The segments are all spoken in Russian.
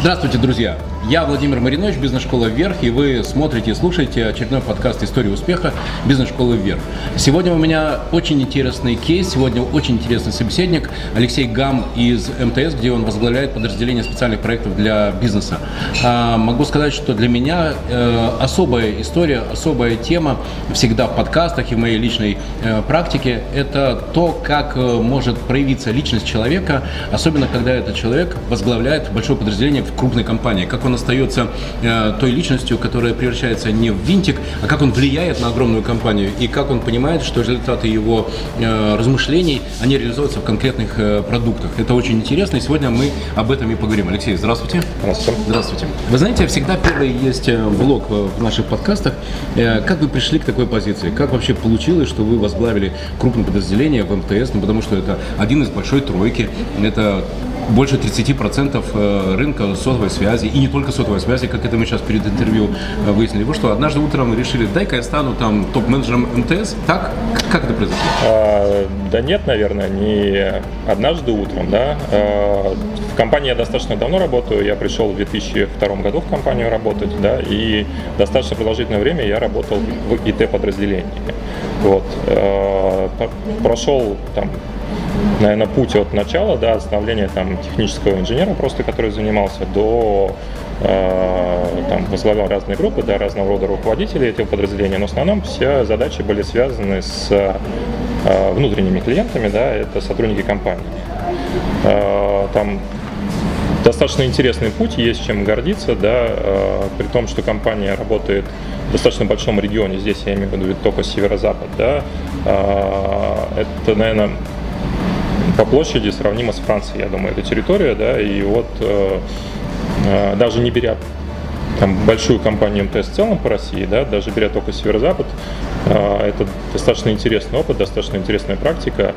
Здравствуйте, друзья! Я Владимир Маринович, бизнес-школа «Вверх», и вы смотрите и слушаете очередной подкаст «История успеха» бизнес-школы «Вверх». Сегодня у меня очень интересный кейс, сегодня очень интересный собеседник Алексей Гам из МТС, где он возглавляет подразделение специальных проектов для бизнеса. А, могу сказать, что для меня э, особая история, особая тема всегда в подкастах и в моей личной э, практике – это то, как э, может проявиться личность человека, особенно когда этот человек возглавляет большое подразделение в крупной компании, как он остается э, той личностью, которая превращается не в винтик, а как он влияет на огромную компанию и как он понимает, что результаты его э, размышлений, они реализуются в конкретных э, продуктах. Это очень интересно, и сегодня мы об этом и поговорим. Алексей, здравствуйте. Здравствуйте. Здравствуйте. Вы знаете, всегда первый есть э, блок в наших подкастах. Э, как вы пришли к такой позиции? Как вообще получилось, что вы возглавили крупное подразделение в МТС? Ну, потому что это один из большой тройки. Это больше 30% э, рынка сотовой связи, и не только сотовой связи, как это мы сейчас перед интервью э, выяснили. Вы что, однажды утром решили, дай-ка я стану там топ-менеджером МТС, так? Как это произошло? А, да нет, наверное, не однажды утром, да. А, в компании я достаточно давно работаю, я пришел в 2002 году в компанию работать, да, и достаточно продолжительное время я работал в ИТ-подразделении. Вот. А, прошел там наверное, путь от начала, да, от становления там, технического инженера, просто который занимался, до э, там, возглавлял разные группы, да, разного рода руководителей этого подразделения, но в основном все задачи были связаны с э, внутренними клиентами, да, это сотрудники компании. Э, там достаточно интересный путь, есть чем гордиться, да, э, при том, что компания работает в достаточно большом регионе, здесь я имею в виду только северо-запад, да, э, это, наверное, по площади сравнима с Францией, я думаю, эта территория, да, и вот э, э, даже не беря там большую компанию МТС в целом по России, да, даже беря только северо-запад, э, это достаточно интересный опыт, достаточно интересная практика.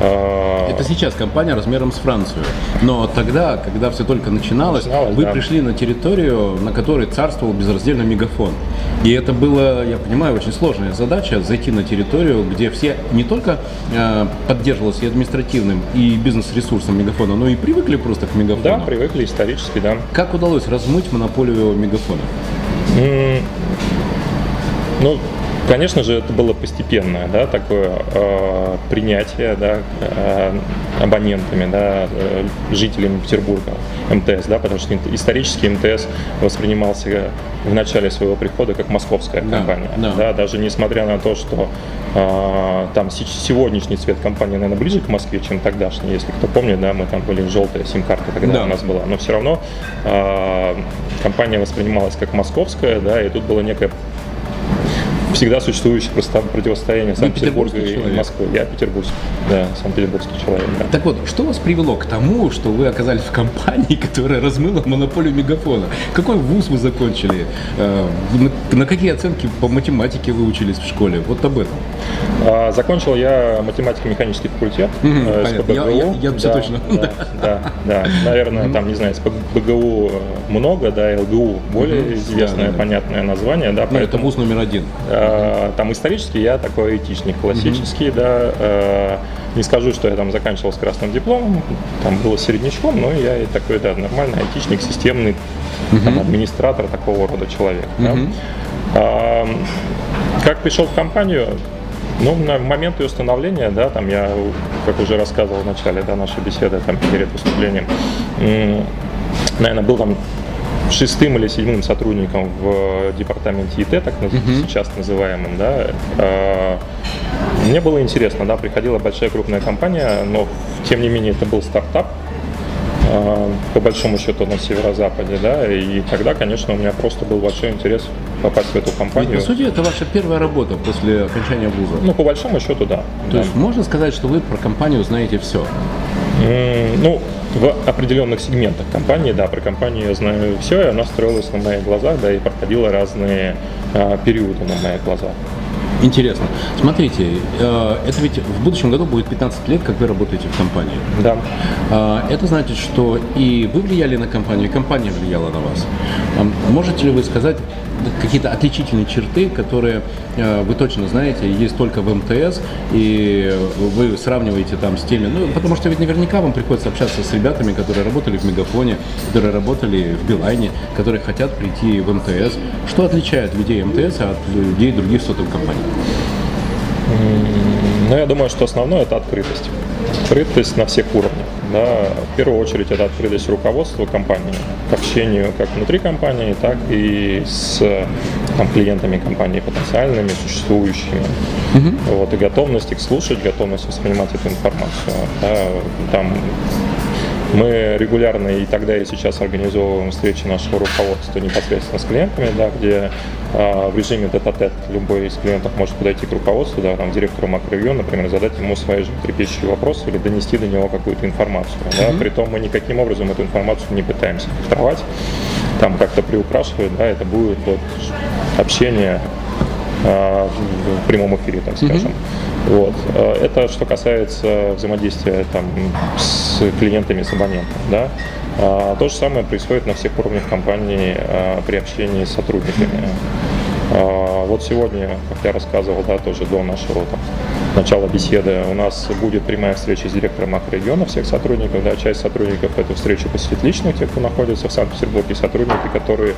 А, Это сейчас компания размером с Францию. Но тогда, когда все только начиналось, начиналось вы да. пришли на территорию, на которой царствовал безраздельно мегафон. И это было, я понимаю, очень сложная задача зайти на территорию, где все не только э, поддерживалось и административным, и бизнес-ресурсом мегафона, но и привыкли просто к мегафону. Да, привыкли исторически, да. Как удалось размыть монополию мегафона? Mm, ну, Конечно же, это было постепенное, да, такое э, принятие, да, э, абонентами, да, э, жителями Петербурга МТС, да, потому что исторически МТС воспринимался в начале своего прихода как московская компания, да, да. да даже несмотря на то, что э, там сегодняшний цвет компании, наверное, ближе к Москве, чем тогдашний, если кто помнит, да, мы там были желтая сим-карта, когда да. у нас была, но все равно э, компания воспринималась как московская, да, и тут было некое всегда существующее противостояние Санкт-Петербурга и человек. Москвы. Я петербургский, да, санкт-петербургский человек. Да. Так вот, что вас привело к тому, что вы оказались в компании, которая размыла монополию мегафона? Какой вуз вы закончили? Э, на какие оценки по математике вы учились в школе? Вот об этом. А, закончил я математико-механический факультет угу, с ПБГУ. Я, я, я да, точно. Да, да, да. Наверное, там, не знаю, с ПБГУ много, да, ЛГУ более известное, понятное название. Да, ну, это вуз номер один. А, Э, там исторически я такой айтишник классический, mm-hmm. да. Э, не скажу, что я там заканчивал с красным дипломом, там был середнячком, но я и такой, да, нормальный айтишник, системный mm-hmm. там, администратор такого рода человек. Mm-hmm. Да. Как пришел в компанию, ну, на момент ее становления, да, там я, как уже рассказывал в начале, да, нашей беседы, там, перед выступлением, наверное, был там шестым или седьмым сотрудником в департаменте ИТ, так uh-huh. сейчас называемым, да, э, мне было интересно, да, приходила большая крупная компания, но тем не менее это был стартап, э, по большому счету на северо-западе, да, и тогда, конечно, у меня просто был большой интерес попасть в эту компанию. Ведь, по сути, это ваша первая работа после окончания вуза? Ну, по большому счету, да. То да. есть можно сказать, что вы про компанию знаете все? Ну, в определенных сегментах компании, да, про компанию я знаю все, и она строилась на моих глазах, да, и проходила разные а, периоды на моих глазах. Интересно. Смотрите, э, это ведь в будущем году будет 15 лет, как вы работаете в компании. Да. Э, это значит, что и вы влияли на компанию, и компания влияла на вас. Э, можете ли вы сказать какие-то отличительные черты, которые вы точно знаете, есть только в МТС, и вы сравниваете там с теми, ну, потому что ведь наверняка вам приходится общаться с ребятами, которые работали в Мегафоне, которые работали в Билайне, которые хотят прийти в МТС. Что отличает людей МТС от людей других сотовых компаний? Ну, я думаю, что основное это открытость. Открытость на всех уровнях. Да. В первую очередь это открытость руководства компании к общению как внутри компании, так и с там, клиентами компании потенциальными, существующими. Mm-hmm. Вот, и готовность их слушать, готовность воспринимать эту информацию. Да. Там мы регулярно и тогда, и сейчас организовываем встречи нашего руководства непосредственно с клиентами, да, где э, в режиме тет-а-тет любой из клиентов может подойти к руководству, да, там, директору макрорегиона, например, задать ему свои же трепещущие вопросы или донести до него какую-то информацию. Да. Mm-hmm. Притом мы никаким образом эту информацию не пытаемся фильтровать, там как-то приукрашивать, да, это будет вот общение в прямом эфире, так скажем. Mm-hmm. Вот. Э, это что касается взаимодействия там, с клиентами, с абонентом. Да? А, то же самое происходит на всех уровнях компании а, при общении с сотрудниками. А, вот сегодня, как я рассказывал, да, тоже до нашего там, начала беседы, у нас будет прямая встреча с директором макрорегиона всех сотрудников. Да, часть сотрудников эту встречу посетит лично, те, кто находится в Санкт-Петербурге, сотрудники, которые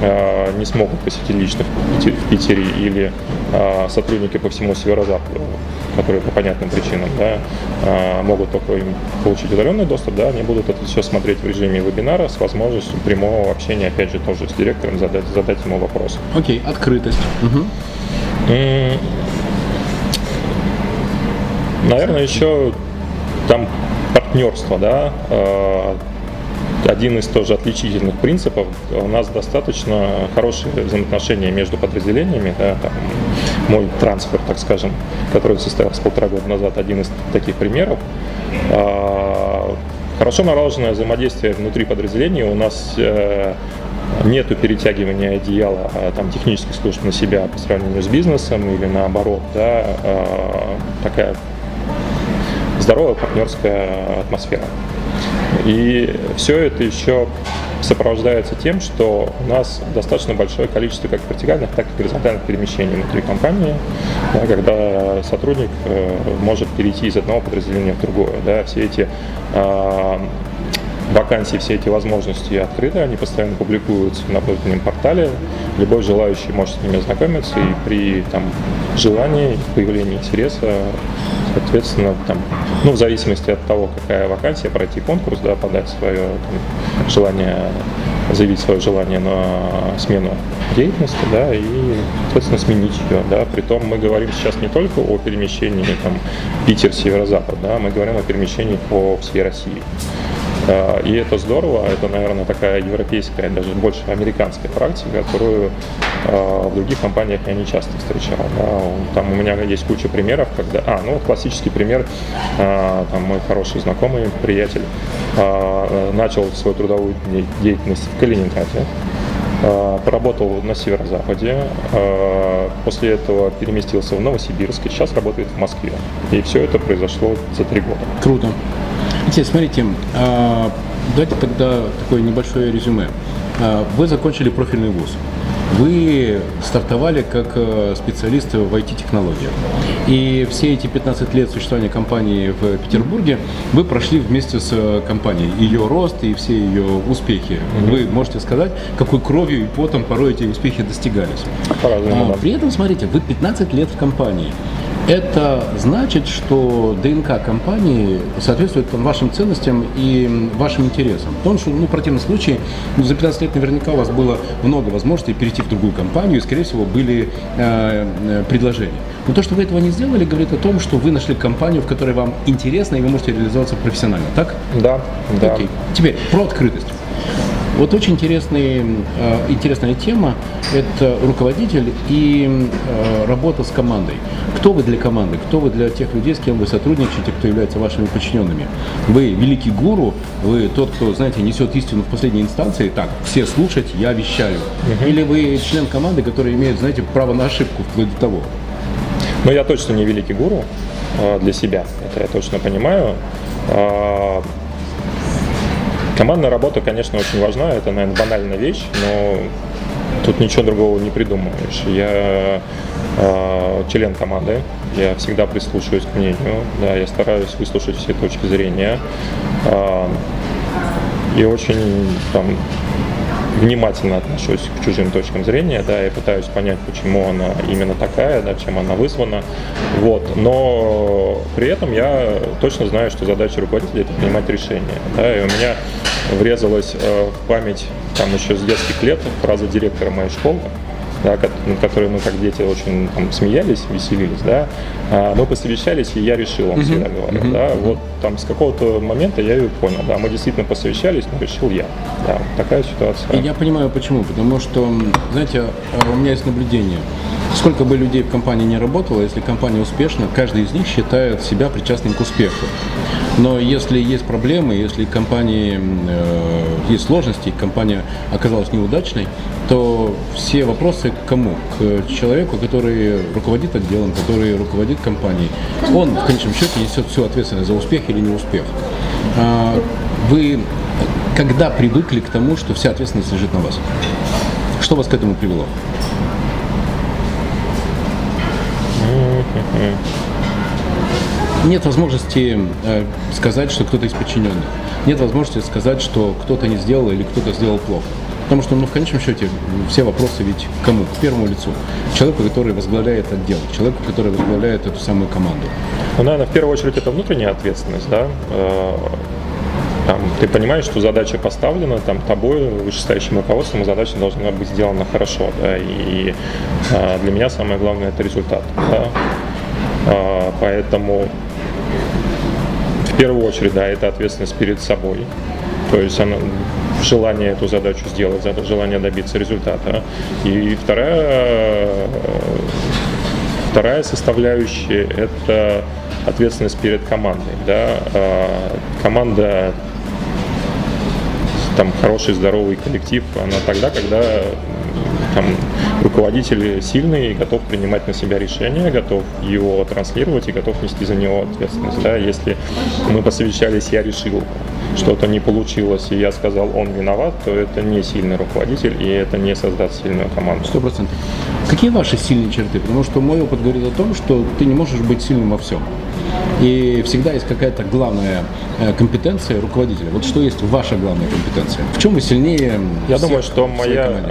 э, не смогут посетить лично в Питере, или э, сотрудники по всему северо-западу, которые по понятным причинам да, э, могут только получить удаленный доступ, да, они будут это все смотреть в режиме вебинара с возможностью прямого общения, опять же, тоже с директором, задать, задать ему вопрос. Окей, okay, открытость. Угу. Наверное, еще там партнерство, да, э, один из тоже отличительных принципов. У нас достаточно хорошие взаимоотношения между подразделениями. Да, там, мой трансфер, так скажем, который состоялся полтора года назад, один из таких примеров. А, хорошо налаженное взаимодействие внутри подразделений. У нас э, нету перетягивания одеяла а, там, технических служб на себя по сравнению с бизнесом или наоборот. Да, а, такая здоровая партнерская атмосфера. И все это еще сопровождается тем, что у нас достаточно большое количество как вертикальных, так и горизонтальных перемещений внутри компании, да, когда сотрудник э, может перейти из одного подразделения в другое. Да, все эти э, вакансии, все эти возможности открыты, они постоянно публикуются на внутреннем портале. Любой желающий может с ними ознакомиться и при там, желании, появлении интереса Соответственно, там, ну, в зависимости от того, какая вакансия, пройти конкурс, да, подать свое там, желание, заявить свое желание на смену деятельности, да, и, соответственно, сменить ее, да. Притом мы говорим сейчас не только о перемещении там Питер, Северо-Запад, да, мы говорим о перемещении по всей России. А, и это здорово, это, наверное, такая европейская, даже больше американская практика, которую а, в других компаниях я не часто встречал. Там у меня есть куча примеров, когда... А, ну, классический пример, а, там мой хороший знакомый, приятель, начал свою трудовую деятельность в Калининграде, поработал на северо-западе, после этого переместился в Новосибирск и сейчас работает в Москве. И все это произошло за три года. Круто. Теперь смотрите, а, давайте тогда такое небольшое резюме. А, вы закончили профильный вуз. Вы стартовали как э, специалист в IT-технологиях. И все эти 15 лет существования компании в Петербурге вы прошли вместе с компанией. Ее рост и все ее успехи. Вы можете сказать, какой кровью и потом порой эти успехи достигались. А, при этом, смотрите, вы 15 лет в компании. Это значит, что ДНК компании соответствует вашим ценностям и вашим интересам. Потому что, ну, в противном случае, ну, за 15 лет наверняка у вас было много возможностей перейти в другую компанию, и, скорее всего, были э, э, предложения. Но то, что вы этого не сделали, говорит о том, что вы нашли компанию, в которой вам интересно, и вы можете реализоваться профессионально, так? Да, да. Окей. Теперь про открытость. Вот очень интересный, э, интересная тема – это руководитель и э, работа с командой. Кто вы для команды? Кто вы для тех людей, с кем вы сотрудничаете, кто является вашими подчиненными? Вы великий гуру, вы тот, кто, знаете, несет истину в последней инстанции, так, все слушать, я вещаю. Угу. Или вы член команды, который имеет, знаете, право на ошибку, вплоть до того? Но я точно не великий гуру э, для себя, это я точно понимаю. Командная работа, конечно, очень важна, это, наверное, банальная вещь, но тут ничего другого не придумаешь. Я э, член команды, я всегда прислушиваюсь к мнению, да, я стараюсь выслушать все точки зрения. Э, и очень там, внимательно отношусь к чужим точкам зрения, да, и пытаюсь понять, почему она именно такая, да, чем она вызвана, вот, но при этом я точно знаю, что задача руководителя это принимать решения, да, и у меня врезалась э, в память там еще с детских лет фраза директора моей школы, да, над которой мы как дети очень там, смеялись, веселились, да, а мы посовещались, и я решил, он всегда говорил, да, вот там с какого-то момента я ее понял, да, мы действительно посовещались, но решил я, да, такая ситуация. И я понимаю почему, потому что, знаете, а, у меня есть наблюдение, сколько бы людей в компании не работало, если компания успешна, каждый из них считает себя причастным к успеху. Но если есть проблемы, если компании э, есть сложности, компания оказалась неудачной, то все вопросы к кому? К человеку, который руководит отделом, который руководит компанией. Он, в конечном счете, несет всю ответственность за успех или неуспех. А вы когда привыкли к тому, что вся ответственность лежит на вас? Что вас к этому привело? Нет возможности э, сказать, что кто-то из подчиненных. Нет возможности сказать, что кто-то не сделал или кто-то сделал плохо. Потому что, ну, в конечном счете, все вопросы ведь кому? К первому лицу. Человеку, который возглавляет отдел, человеку, который возглавляет эту самую команду. Ну, наверное, в первую очередь это внутренняя ответственность, да. Э, там, ты понимаешь, что задача поставлена, там, тобой, вышестоящим руководством, задача должна быть сделана хорошо, да, и а, для меня самое главное это результат, да. А, поэтому в первую очередь, да, это ответственность перед собой, то есть она, желание эту задачу сделать, желание добиться результата. И вторая, вторая составляющая – это ответственность перед командой. Да? А, команда там хороший, здоровый коллектив, она тогда, когда там, руководитель сильный, готов принимать на себя решения, готов его транслировать и готов нести за него ответственность. Да? Если мы посовещались, я решил, что-то не получилось, и я сказал, он виноват, то это не сильный руководитель, и это не создаст сильную команду. Сто процентов. Какие ваши сильные черты? Потому что мой опыт говорит о том, что ты не можешь быть сильным во всем. И всегда есть какая-то главная э, компетенция руководителя. Вот что есть ваша главная компетенция? В чем вы сильнее? Я думаю, что моя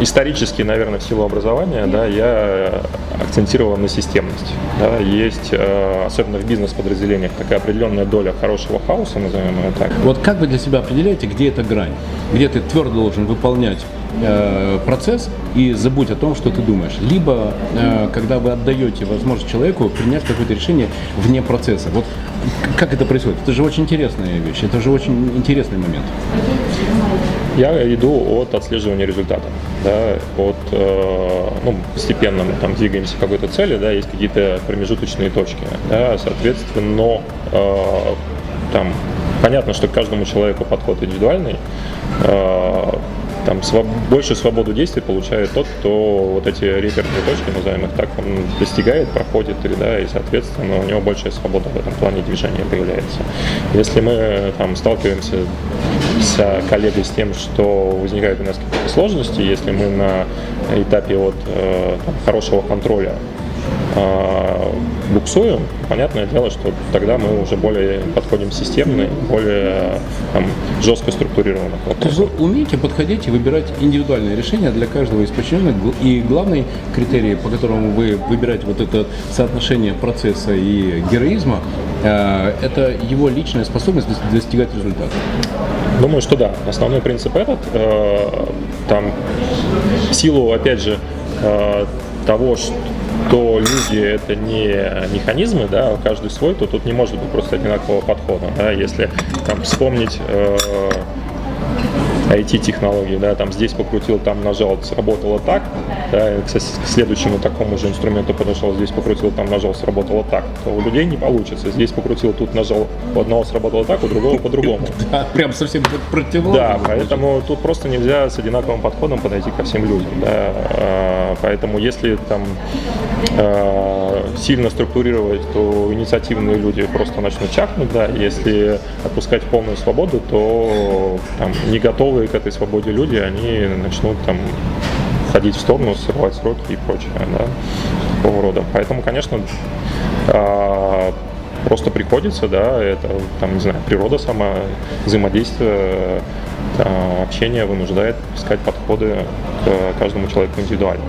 исторически, наверное, в силу образования, да, я акцентировал на системность. Да. Есть, э, особенно в бизнес-подразделениях, такая определенная доля хорошего хаоса, назовем ее так. Вот как вы для себя определяете, где эта грань? Где ты твердо должен выполнять э, процесс и забудь о том, что ты думаешь. Либо, э, когда вы отдаете возможность человеку принять какое-то решение вне процесса. Вот как это происходит? Это же очень интересная вещь, это же очень интересный момент. Я иду от отслеживания результата, да, от, э, ну, постепенно мы там двигаемся к какой-то цели, да, есть какие-то промежуточные точки, да, соответственно, э, там, понятно, что к каждому человеку подход индивидуальный, э, там своб... больше свободу действий получает тот, кто вот эти реперные точки, назовем их так, он достигает, проходит, и, да, и, соответственно, у него большая свобода в этом плане движения появляется. Если мы там сталкиваемся с коллегой с тем, что возникают у нас какие-то сложности, если мы на этапе вот, э, там, хорошего контроля э, буксуем, понятное дело, что тогда мы уже более подходим системно, более там, жестко структурированно. То есть вы умеете подходить и выбирать индивидуальные решения для каждого из подчиненных, и главный критерий, по которому вы выбираете вот это соотношение процесса и героизма, э, это его личная способность достигать результата. Думаю, что да. Основной принцип этот. Э, там в силу, опять же, э, того, что то люди это не механизмы, да, каждый свой, то тут не может быть просто одинакового подхода. Да, если там, вспомнить э, IT-технологий, да, там здесь покрутил, там нажал, сработало так, да, к, к следующему такому же инструменту подошел, здесь покрутил, там нажал, сработало так, то у людей не получится. Здесь покрутил, тут нажал, у одного сработало так, у другого по-другому. Да, прям совсем противоположно. Да, поэтому тут просто нельзя с одинаковым подходом подойти ко всем людям, да, а, поэтому если там а, сильно структурировать, то инициативные люди просто начнут чахнуть, да, если отпускать полную свободу, то там, не готовые к этой свободе люди, они начнут там ходить в сторону, срывать сроки и прочее, да, такого рода. Поэтому, конечно, а, просто приходится, да, это, там, не знаю, природа сама, взаимодействие, общение вынуждает искать подходы к каждому человеку индивидуально.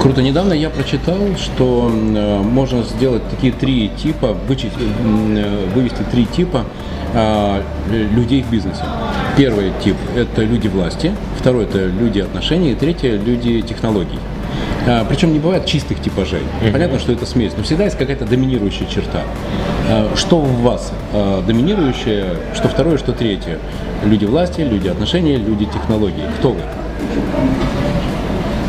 Круто. Недавно я прочитал, что э, можно сделать такие три типа, вычесть, э, вывести три типа э, людей в бизнесе. Первый тип – это люди власти, второй – это люди отношений, и третий – люди технологий. А, причем не бывает чистых типажей. Mm-hmm. Понятно, что это смесь, но всегда есть какая-то доминирующая черта. А, что в вас а, доминирующее, что второе, что третье? Люди власти, люди отношений, люди технологий. Кто вы?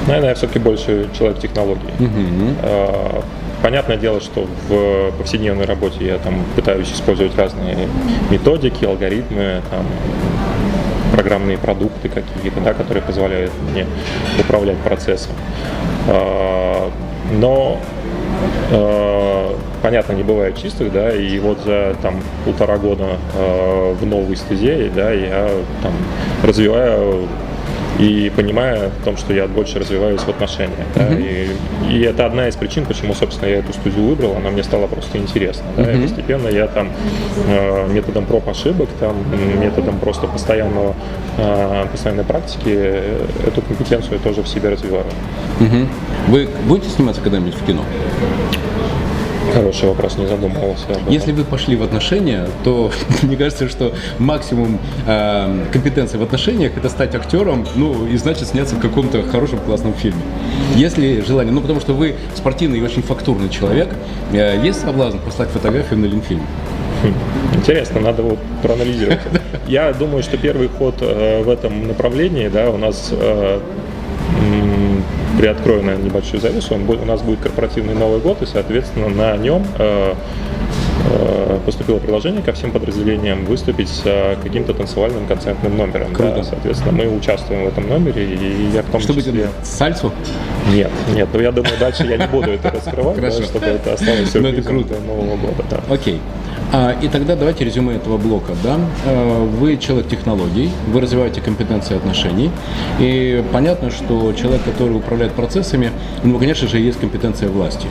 Наверное, я все-таки больше человек технологий. Mm-hmm. Понятное дело, что в повседневной работе я там пытаюсь использовать разные методики, алгоритмы, там, программные продукты какие-то, да, которые позволяют мне управлять процессом. А, но а, понятно, не бывает чистых, да, и вот за там полтора года э, в новой стезе, да, я там развиваю и понимая о том, что я больше развиваюсь в отношениях. Да, и, и это одна из причин, почему, собственно, я эту студию выбрал, она мне стала просто интересна. Да, и постепенно я там э, методом проб ошибок, там, методом просто постоянного, э, постоянной практики э, эту компетенцию я тоже в себе развиваю. Вы будете сниматься когда-нибудь в кино? Хороший вопрос, не задумывался. Об этом. Если вы пошли в отношения, то мне кажется, что максимум э, компетенции в отношениях это стать актером, ну и значит сняться в каком-то хорошем классном фильме. Если желание, ну потому что вы спортивный и очень фактурный человек, э, есть соблазн послать фотографию на Ленфильм? Хм, интересно, надо вот проанализировать. Я думаю, что первый ход э, в этом направлении, да, у нас э, приоткрою, наверное, небольшую завесу, он, у нас будет корпоративный Новый год, и, соответственно, на нем э, э, поступило предложение ко всем подразделениям выступить с э, каким-то танцевальным концертным номером. Круто. Да, соответственно, мы участвуем в этом номере, и я в том Что числе... Сальсу? Нет, нет, но я думаю, дальше я не буду это раскрывать, да, чтобы это осталось ну, сюрпризом до Нового года. Да. Окей. А, и тогда давайте резюме этого блока. Да? А, вы человек технологий, вы развиваете компетенции отношений. И понятно, что человек, который управляет процессами, у него, конечно же, есть компетенция власти.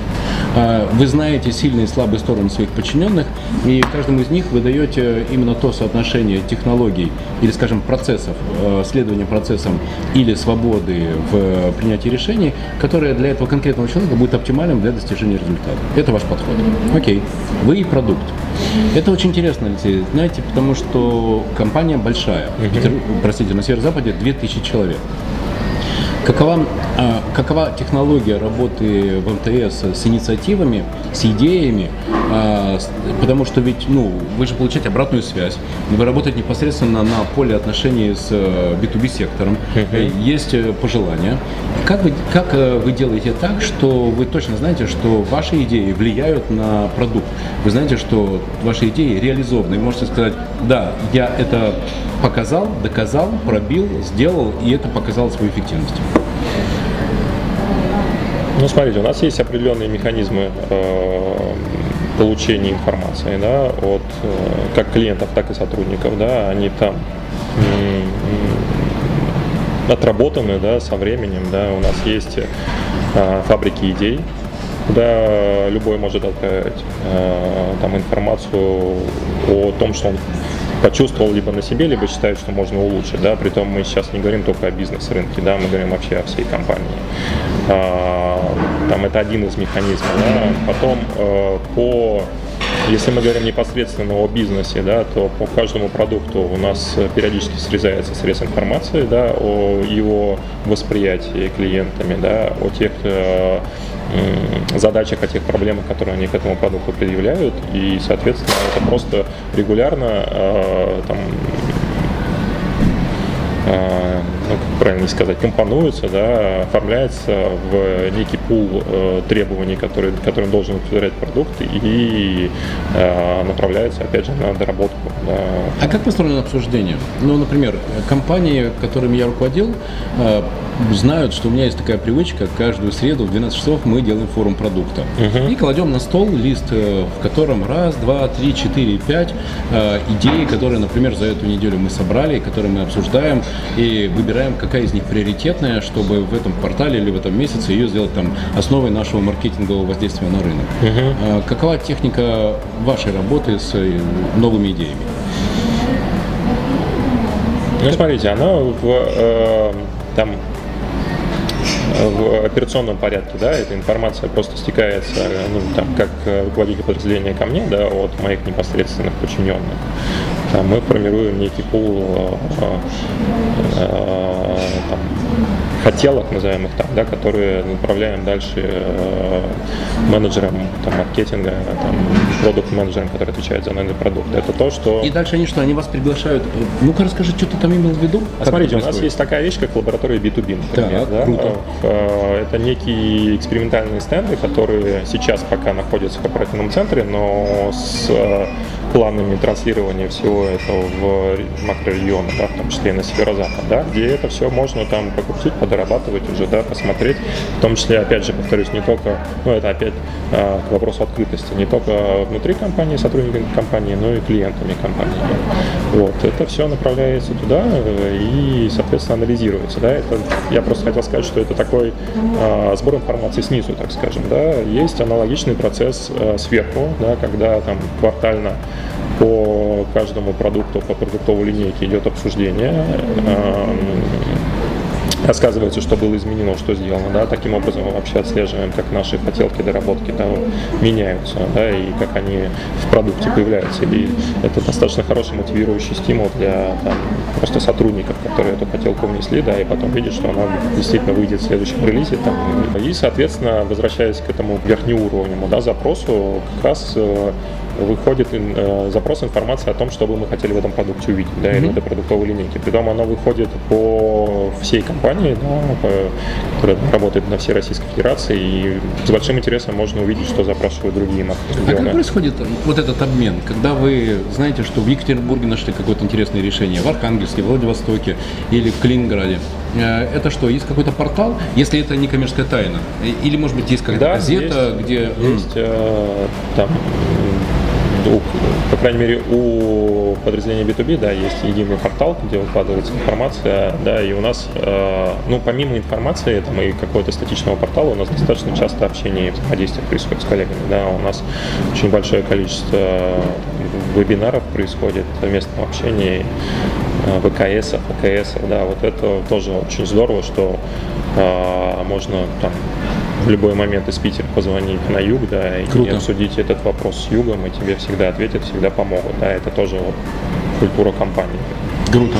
А, вы знаете сильные и слабые стороны своих подчиненных, и каждому из них вы даете именно то соотношение технологий или, скажем, процессов, следования процессам или свободы в принятии решений, которое для этого конкретного человека будет оптимальным для достижения результата. Это ваш подход. Окей. Вы продукт. Это очень интересно, Алексей, знаете, потому что компания большая. Uh-huh. Простите, на северо-западе 2000 человек. Какова, а, какова технология работы в МТС с инициативами, с идеями? А, потому что ведь, ну, вы же получаете обратную связь, вы работаете непосредственно на поле отношений с B2B э, сектором, uh-huh. есть э, пожелания. Как вы, как э, вы делаете так, что вы точно знаете, что ваши идеи влияют на продукт? Вы знаете, что ваши идеи реализованы. Вы можете сказать, да, я это показал, доказал, пробил, сделал, и это показало свою эффективность. Ну, смотрите, у нас есть определенные механизмы э, получения информации, да, от э, как клиентов, так и сотрудников, да, они там отработаны, да, со временем, да, у нас есть э, фабрики идей, куда любой может отправить там информацию о том, что он почувствовал либо на себе, либо считает, что можно улучшить. Да? Притом мы сейчас не говорим только о бизнес-рынке, да? мы говорим вообще о всей компании. А, там это один из механизмов. Да? Потом э, по если мы говорим непосредственно о бизнесе, да, то по каждому продукту у нас периодически срезается срез информации да, о его восприятии клиентами, да, о тех э, задачах, о тех проблемах, которые они к этому продукту предъявляют. И, соответственно, это просто регулярно э, там, ну, как правильно сказать, компонуется, да, оформляется в некий пул э, требований, которые, которым должен удовлетворять продукт и э, направляется, опять же, на доработку. Да. А как построено обсуждение? Ну, например, компании, которыми я руководил, э, знают, что у меня есть такая привычка, каждую среду в 12 часов мы делаем форум продукта. Uh-huh. И кладем на стол лист, э, в котором раз, два, три, четыре, пять э, идей, которые, например, за эту неделю мы собрали, которые мы обсуждаем, и выбираем, какая из них приоритетная, чтобы в этом квартале или в этом месяце ее сделать там основой нашего маркетингового воздействия на рынок. Uh-huh. Какова техника вашей работы с э, новыми идеями? Ну, смотрите, она в, э, там в операционном порядке, да, эта информация просто стекается, ну, там, как руководитель подразделения ко мне, да, от моих непосредственных подчиненных. Там мы формируем некий пул э, э, там, хотелок, назовем их так, да, которые направляем дальше э, менеджерам там, маркетинга, там, продукт-менеджерам, которые отвечают за данный продукт. Это то, что... И дальше они что, они вас приглашают? Ну-ка расскажи, что ты там имел в виду? А смотрите, у нас есть такая вещь, как лаборатория B2B, например. Так, да? круто. Э, это некие экспериментальные стенды, которые сейчас пока находятся в корпоративном центре, но с э, планами транслирования всего этого в макрорегионы, да, в том числе и на северо-запад, да, где это все можно там покрутить, дорабатывать уже, да, посмотреть. В том числе, опять же, повторюсь, не только, ну это опять э, к вопросу открытости, не только внутри компании, сотрудниками компании, но и клиентами компании. Вот, это все направляется туда э, и, соответственно, анализируется, да, это, я просто хотел сказать, что это такой э, сбор информации снизу, так скажем, да, есть аналогичный процесс э, сверху, да, когда там квартально по каждому продукту, по продуктовой линейке идет обсуждение, рассказывается, что было изменено, что сделано, да, таким образом мы вообще отслеживаем, как наши хотелки, доработки да, меняются, да, и как они в продукте появляются. И это достаточно хороший мотивирующий стимул для там, просто сотрудников, которые эту хотелку внесли, да, и потом видят, что она действительно выйдет в следующем релизе. Там. И, соответственно, возвращаясь к этому верхнеуровневому да, запросу, как раз э, выходит э, запрос информации о том, что бы мы хотели в этом продукте увидеть, да, mm-hmm. или в этой продуктовой линейке. Притом оно выходит по всей компании, да, по, которая работает на всей Российской Федерации, и с большим интересом можно увидеть, что запрашивают другие маркетинги. А как происходит вот этот обмен, когда вы знаете, что в Екатеринбурге нашли какое-то интересное решение, в Архангельске, в Владивостоке или в Калининграде? Э, это что, есть какой-то портал, если это не коммерческая тайна? Или, может быть, есть какая-то да, газета, есть, где... Есть э, там у, по крайней мере, у подразделения B2B, да, есть единый портал, где выкладывается информация, да, и у нас, э, ну, помимо информации там и какого-то статичного портала, у нас достаточно часто общение и взаимодействие происходит с коллегами, да, у нас очень большое количество вебинаров происходит, совместного общения, э, ВКС, АКС, да, вот это тоже очень здорово, что э, можно там в любой момент из Питера позвонить на юг, да, и обсудить этот вопрос с югом, и тебе всегда ответят, всегда помогут, да, это тоже вот культура компании. Круто.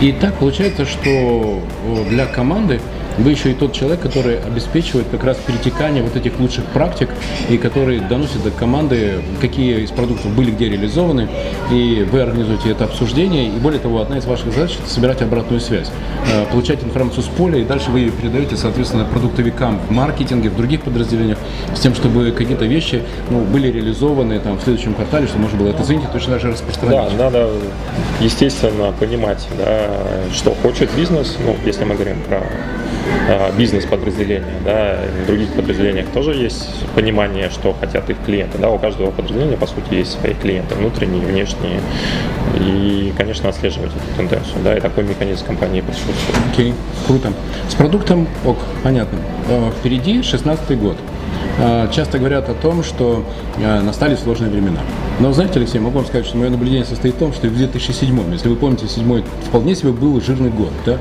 И так получается, что для команды вы еще и тот человек, который обеспечивает как раз перетекание вот этих лучших практик и который доносит до команды, какие из продуктов были где реализованы, и вы организуете это обсуждение, и более того, одна из ваших задач – это собирать обратную связь, э, получать информацию с поля, и дальше вы ее передаете, соответственно, продуктовикам в маркетинге, в других подразделениях, с тем, чтобы какие-то вещи ну, были реализованы там, в следующем квартале, чтобы можно было это оценить и точно даже распространить. Да, надо, естественно, понимать, да, что хочет бизнес, ну, если мы говорим про бизнес-подразделения, да, в других подразделениях тоже есть понимание, что хотят их клиенты, да, у каждого подразделения, по сути, есть свои клиенты, внутренние, внешние, и, конечно, отслеживать эту тенденцию, да, и такой механизм компании присутствует. Окей, okay. круто. С продуктом, ок, понятно. А, впереди 16 год. А, часто говорят о том, что настали сложные времена. Но знаете, Алексей, могу вам сказать, что мое наблюдение состоит в том, что в 2007, если вы помните, 2007 вполне себе был жирный год, да,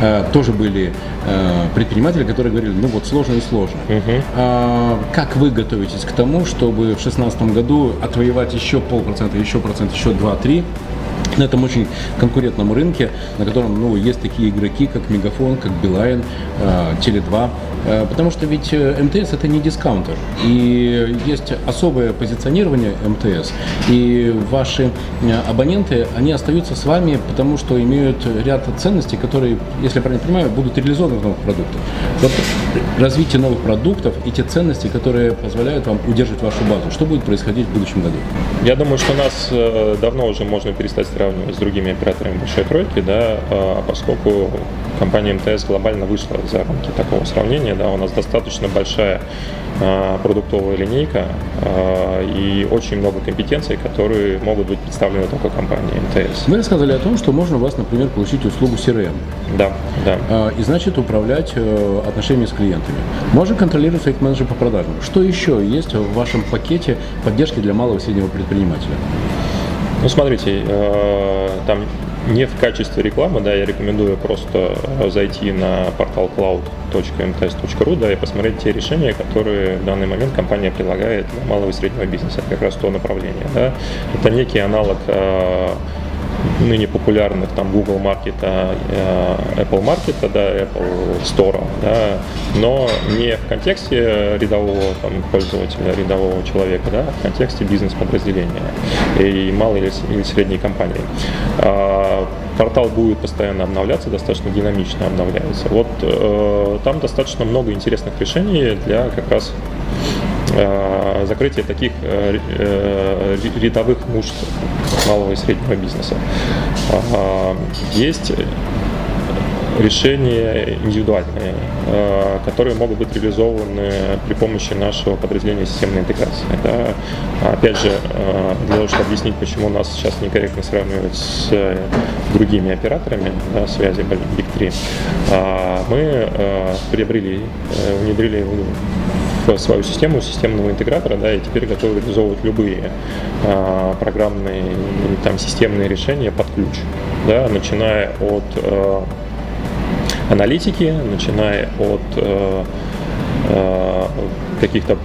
а, тоже были а, предприниматели, которые говорили, ну вот сложно и сложно. Угу. А, как вы готовитесь к тому, чтобы в 2016 году отвоевать еще полпроцента, еще процент, еще 2-3, на этом очень конкурентном рынке, на котором ну, есть такие игроки, как Мегафон, как Билайн, э, Теле2. Э, потому что ведь э, МТС это не дискаунтер. И есть особое позиционирование МТС. И ваши абоненты, они остаются с вами, потому что имеют ряд ценностей, которые, если я правильно понимаю, будут реализованы в новых продуктах. Вот развитие новых продуктов и те ценности, которые позволяют вам удерживать вашу базу. Что будет происходить в будущем году? Я думаю, что нас давно уже можно перестать сравнивать с другими операторами большой тройки, да, а поскольку компания МТС глобально вышла за рамки такого сравнения, да, у нас достаточно большая а, продуктовая линейка а, и очень много компетенций, которые могут быть представлены только компанией МТС. Вы рассказали о том, что можно у вас, например, получить услугу CRM. Да, да. А, и значит управлять э, отношениями с клиентами. Можно контролировать своих менеджеров по продажам. Что еще есть в вашем пакете поддержки для малого и среднего предпринимателя? Ну, смотрите, э, там не в качестве рекламы, да, я рекомендую просто э, зайти на портал cloud.mts.ru, да, и посмотреть те решения, которые в данный момент компания предлагает для малого и среднего бизнеса. Это как раз то направление, да. Это некий аналог э, ныне популярных там Google Маркета, э, Apple Маркета, да, Apple Store, да, но не в контексте рядового там, пользователя, рядового человека, да, а в контексте бизнес-подразделения и малой или, средней компании. А, портал будет постоянно обновляться, достаточно динамично обновляется. Вот э, там достаточно много интересных решений для как раз закрытие таких э, э, рядовых нужд малого и среднего бизнеса. Есть решения индивидуальные, которые могут быть реализованы при помощи нашего подразделения системной интеграции. Да. Опять же, для того, чтобы объяснить, почему нас сейчас некорректно сравнивать с другими операторами да, связи Big 3, мы приобрели, внедрили свою систему системного интегратора, да, и теперь готовы реализовывать любые а, программные там системные решения под ключ, да, начиная от а, аналитики, начиная от а, а, каких-то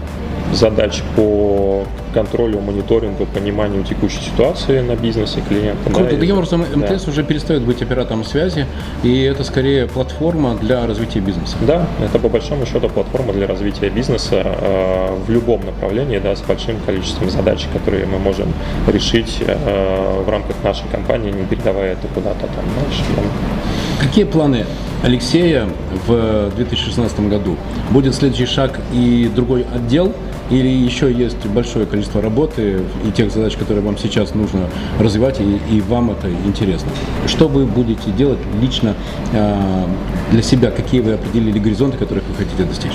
задач по контролю, мониторингу, пониманию текущей ситуации на бизнесе клиента. Круто. Да, Таким образом, МТС да. уже перестает быть оператором связи, и это скорее платформа для развития бизнеса. Да, это по большому счету платформа для развития бизнеса э, в любом направлении, да, с большим количеством задач, которые мы можем решить э, в рамках нашей компании, не передавая это куда-то там дальше. Да. Какие планы Алексея в 2016 году? Будет следующий шаг и другой отдел – или еще есть большое количество работы и тех задач, которые вам сейчас нужно развивать, и, и вам это интересно? Что вы будете делать лично э, для себя? Какие вы определили горизонты, которых вы хотите достичь?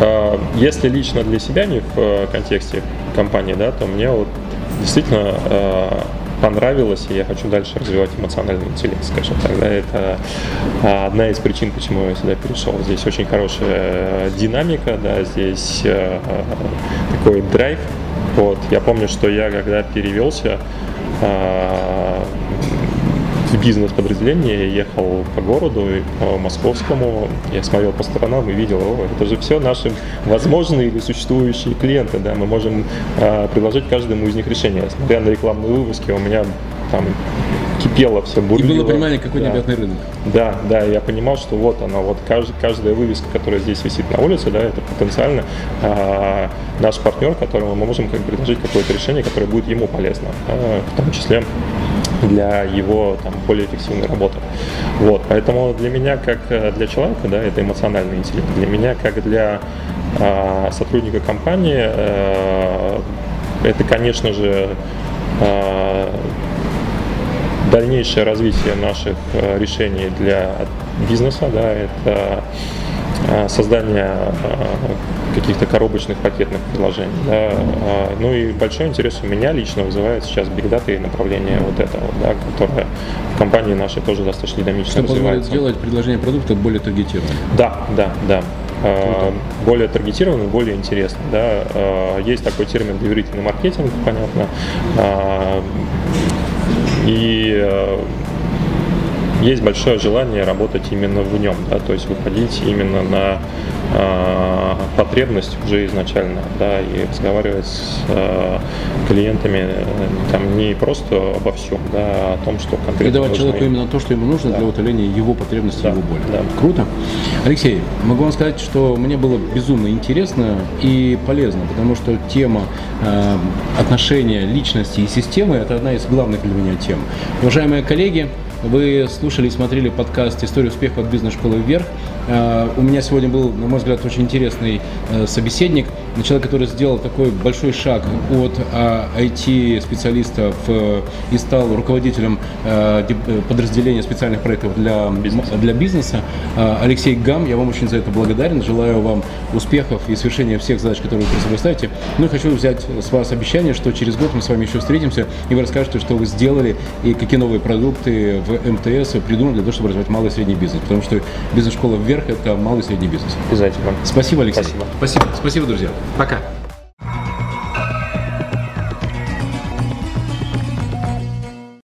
А, если лично для себя, не в э, контексте компании, да, то мне вот действительно э, понравилось, и я хочу дальше развивать эмоциональный интеллект, скажем так. Да, это а, одна из причин, почему я сюда перешел. Здесь очень хорошая динамика, да, здесь а, такой драйв. Вот. Я помню, что я когда перевелся, бизнес-подразделение, ехал по городу, по московскому, я смотрел по сторонам и видел, о, это же все наши возможные или существующие клиенты, да, мы можем э, предложить каждому из них решение. Смотря на рекламные вывески, у меня там кипело все, бурлило. И было понимание, какой да. необъятный рынок. Да, да, я понимал, что вот она, вот кажд, каждая вывеска, которая здесь висит на улице, да, это потенциально а, наш партнер, которому мы можем как, предложить какое-то решение, которое будет ему полезно, а, в том числе для его там, более эффективной работы. Вот, поэтому для меня, как э, для человека, да, это эмоциональный интеллект. Для меня, как для э, сотрудника компании, э, это, конечно же, э, дальнейшее развитие наших э, решений для бизнеса, да, это создания э, каких-то коробочных пакетных приложений. Да. Э, ну и большой интерес у меня лично вызывает сейчас Big Data и направление вот этого, да, которое в компании нашей тоже достаточно динамично Что развивается. позволит сделать предложение продукта более таргетированным. Да, да, да. Круто. более таргетированный, более интересный. Да. Есть такой термин доверительный маркетинг, понятно. И есть большое желание работать именно в нем, да, то есть выходить именно на э, потребность уже изначально, да, и разговаривать с э, клиентами э, там не просто обо всем, да, а о том, что конкретно. И давать нужно человеку им. именно то, что ему нужно Да. для утоления его потребностей, Да, его боли. да. Круто. Алексей, могу вам сказать, что мне было безумно интересно и полезно, потому что тема э, отношения личности и системы – это одна из главных для меня тем. Уважаемые коллеги, вы слушали и смотрели подкаст «История успеха от бизнес-школы вверх». Э, У меня сегодня был, на мой взгляд, очень интересный э, собеседник, человек, который сделал такой большой шаг от IT-специалиста в- и стал руководителем э, подразделения специальных проектов для Бизнеса. для бизнеса. Э, Алексей Гам, я вам очень за это благодарен. Желаю вам успехов и свершения всех задач, которые вы перед собой ставите. Ну и хочу взять с вас обещание, что через год мы с вами еще встретимся, и вы расскажете, что вы сделали и какие новые продукты в МТС придумали для того, чтобы развивать малый и средний бизнес. Потому что бизнес-школа вверх – это малый и средний бизнес. Обязательно. Спасибо, Алексей. Спасибо. Спасибо, Спасибо друзья. Пока.